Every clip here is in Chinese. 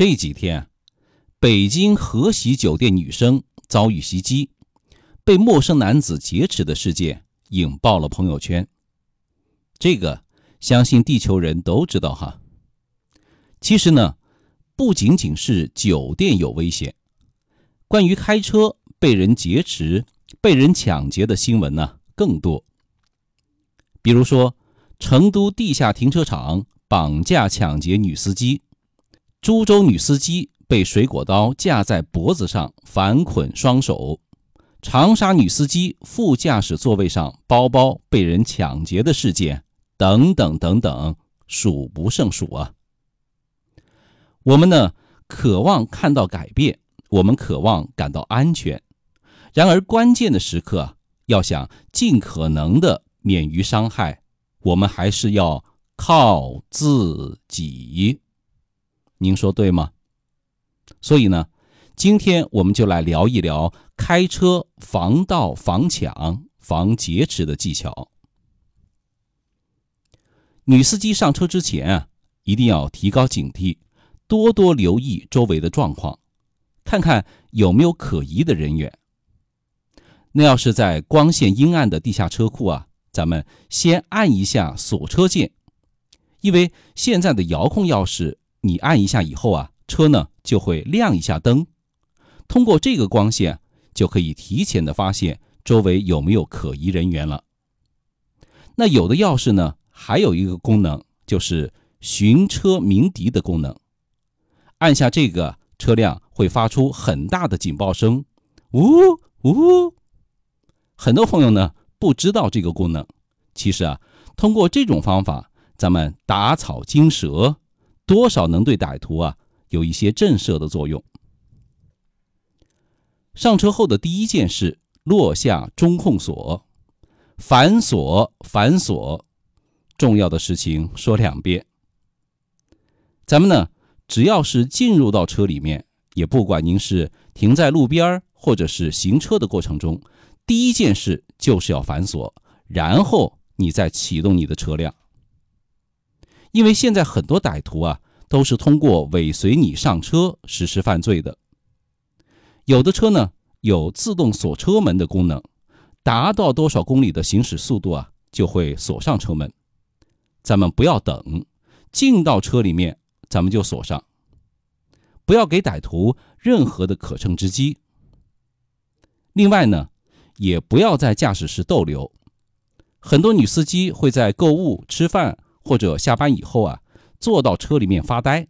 这几天，北京和喜酒店女生遭遇袭击，被陌生男子劫持的事件引爆了朋友圈。这个相信地球人都知道哈。其实呢，不仅仅是酒店有危险，关于开车被人劫持、被人抢劫的新闻呢更多。比如说，成都地下停车场绑架抢劫女司机。株洲女司机被水果刀架在脖子上反捆双手，长沙女司机副驾驶座位上包包被人抢劫的事件，等等等等，数不胜数啊！我们呢，渴望看到改变，我们渴望感到安全，然而关键的时刻，要想尽可能的免于伤害，我们还是要靠自己。您说对吗？所以呢，今天我们就来聊一聊开车防盗、防抢、防劫持的技巧。女司机上车之前啊，一定要提高警惕，多多留意周围的状况，看看有没有可疑的人员。那要是在光线阴暗的地下车库啊，咱们先按一下锁车键，因为现在的遥控钥匙。你按一下以后啊，车呢就会亮一下灯，通过这个光线就可以提前的发现周围有没有可疑人员了。那有的钥匙呢，还有一个功能就是寻车鸣笛的功能，按下这个，车辆会发出很大的警报声，呜呜。很多朋友呢不知道这个功能，其实啊，通过这种方法，咱们打草惊蛇。多少能对歹徒啊有一些震慑的作用。上车后的第一件事，落下中控锁，反锁，反锁。重要的事情说两遍。咱们呢，只要是进入到车里面，也不管您是停在路边或者是行车的过程中，第一件事就是要反锁，然后你再启动你的车辆。因为现在很多歹徒啊，都是通过尾随你上车实施犯罪的。有的车呢有自动锁车门的功能，达到多少公里的行驶速度啊，就会锁上车门。咱们不要等，进到车里面咱们就锁上，不要给歹徒任何的可乘之机。另外呢，也不要在驾驶室逗留。很多女司机会在购物、吃饭。或者下班以后啊，坐到车里面发呆，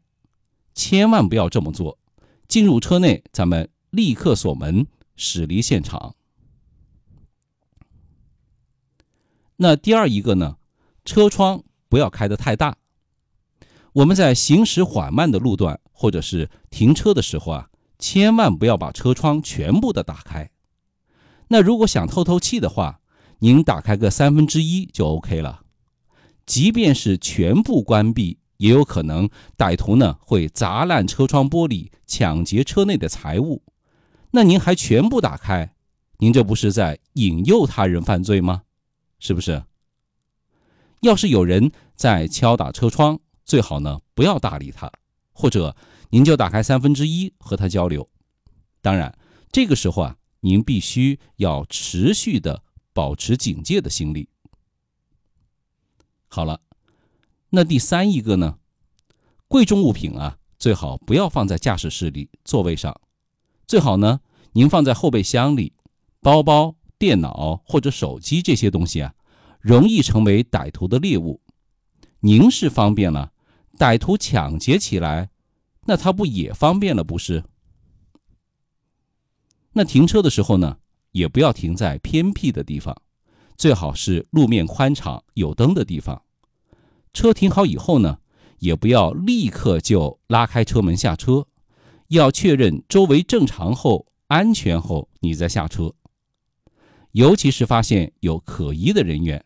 千万不要这么做。进入车内，咱们立刻锁门，驶离现场。那第二一个呢，车窗不要开得太大。我们在行驶缓慢的路段或者是停车的时候啊，千万不要把车窗全部的打开。那如果想透透气的话，您打开个三分之一就 OK 了。即便是全部关闭，也有可能歹徒呢会砸烂车窗玻璃，抢劫车内的财物。那您还全部打开，您这不是在引诱他人犯罪吗？是不是？要是有人在敲打车窗，最好呢不要搭理他，或者您就打开三分之一和他交流。当然，这个时候啊，您必须要持续的保持警戒的心理。好了，那第三一个呢？贵重物品啊，最好不要放在驾驶室里座位上，最好呢，您放在后备箱里。包包、电脑或者手机这些东西啊，容易成为歹徒的猎物。您是方便了，歹徒抢劫起来，那他不也方便了？不是？那停车的时候呢，也不要停在偏僻的地方。最好是路面宽敞、有灯的地方。车停好以后呢，也不要立刻就拉开车门下车，要确认周围正常后、安全后，你再下车。尤其是发现有可疑的人员，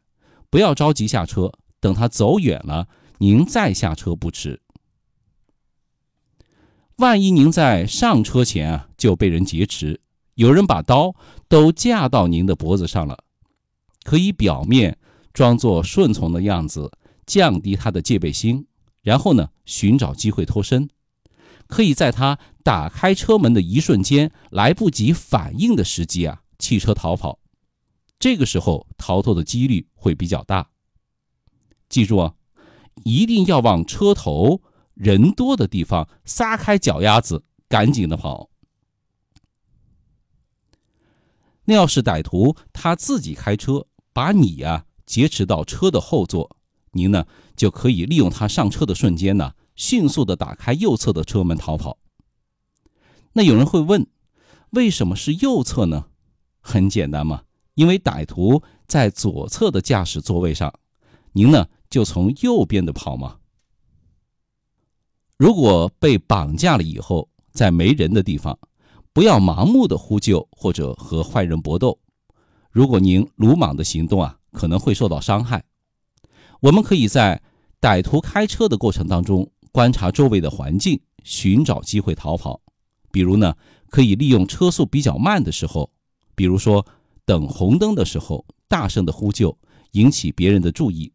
不要着急下车，等他走远了，您再下车不迟。万一您在上车前啊就被人劫持，有人把刀都架到您的脖子上了。可以表面装作顺从的样子，降低他的戒备心，然后呢，寻找机会脱身。可以在他打开车门的一瞬间来不及反应的时机啊，弃车逃跑。这个时候逃脱的几率会比较大。记住啊，一定要往车头人多的地方撒开脚丫子，赶紧的跑。那要是歹徒他自己开车，把你呀劫持到车的后座，您呢就可以利用他上车的瞬间呢，迅速的打开右侧的车门逃跑。那有人会问，为什么是右侧呢？很简单嘛，因为歹徒在左侧的驾驶座位上，您呢就从右边的跑嘛。如果被绑架了以后，在没人的地方。不要盲目的呼救或者和坏人搏斗。如果您鲁莽的行动啊，可能会受到伤害。我们可以在歹徒开车的过程当中观察周围的环境，寻找机会逃跑。比如呢，可以利用车速比较慢的时候，比如说等红灯的时候，大声的呼救，引起别人的注意。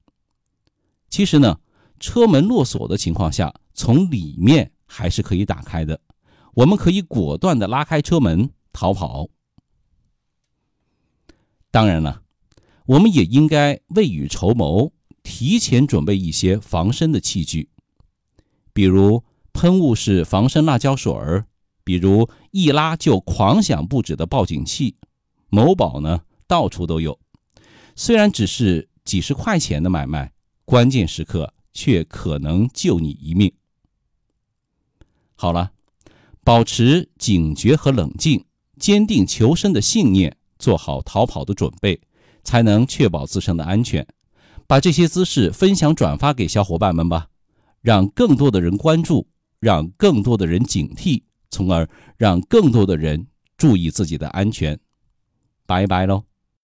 其实呢，车门落锁的情况下，从里面还是可以打开的。我们可以果断的拉开车门逃跑。当然了，我们也应该未雨绸缪，提前准备一些防身的器具，比如喷雾式防身辣椒水儿，比如一拉就狂响不止的报警器。某宝呢，到处都有。虽然只是几十块钱的买卖，关键时刻却可能救你一命。好了。保持警觉和冷静，坚定求生的信念，做好逃跑的准备，才能确保自身的安全。把这些姿势分享转发给小伙伴们吧，让更多的人关注，让更多的人警惕，从而让更多的人注意自己的安全。拜拜喽。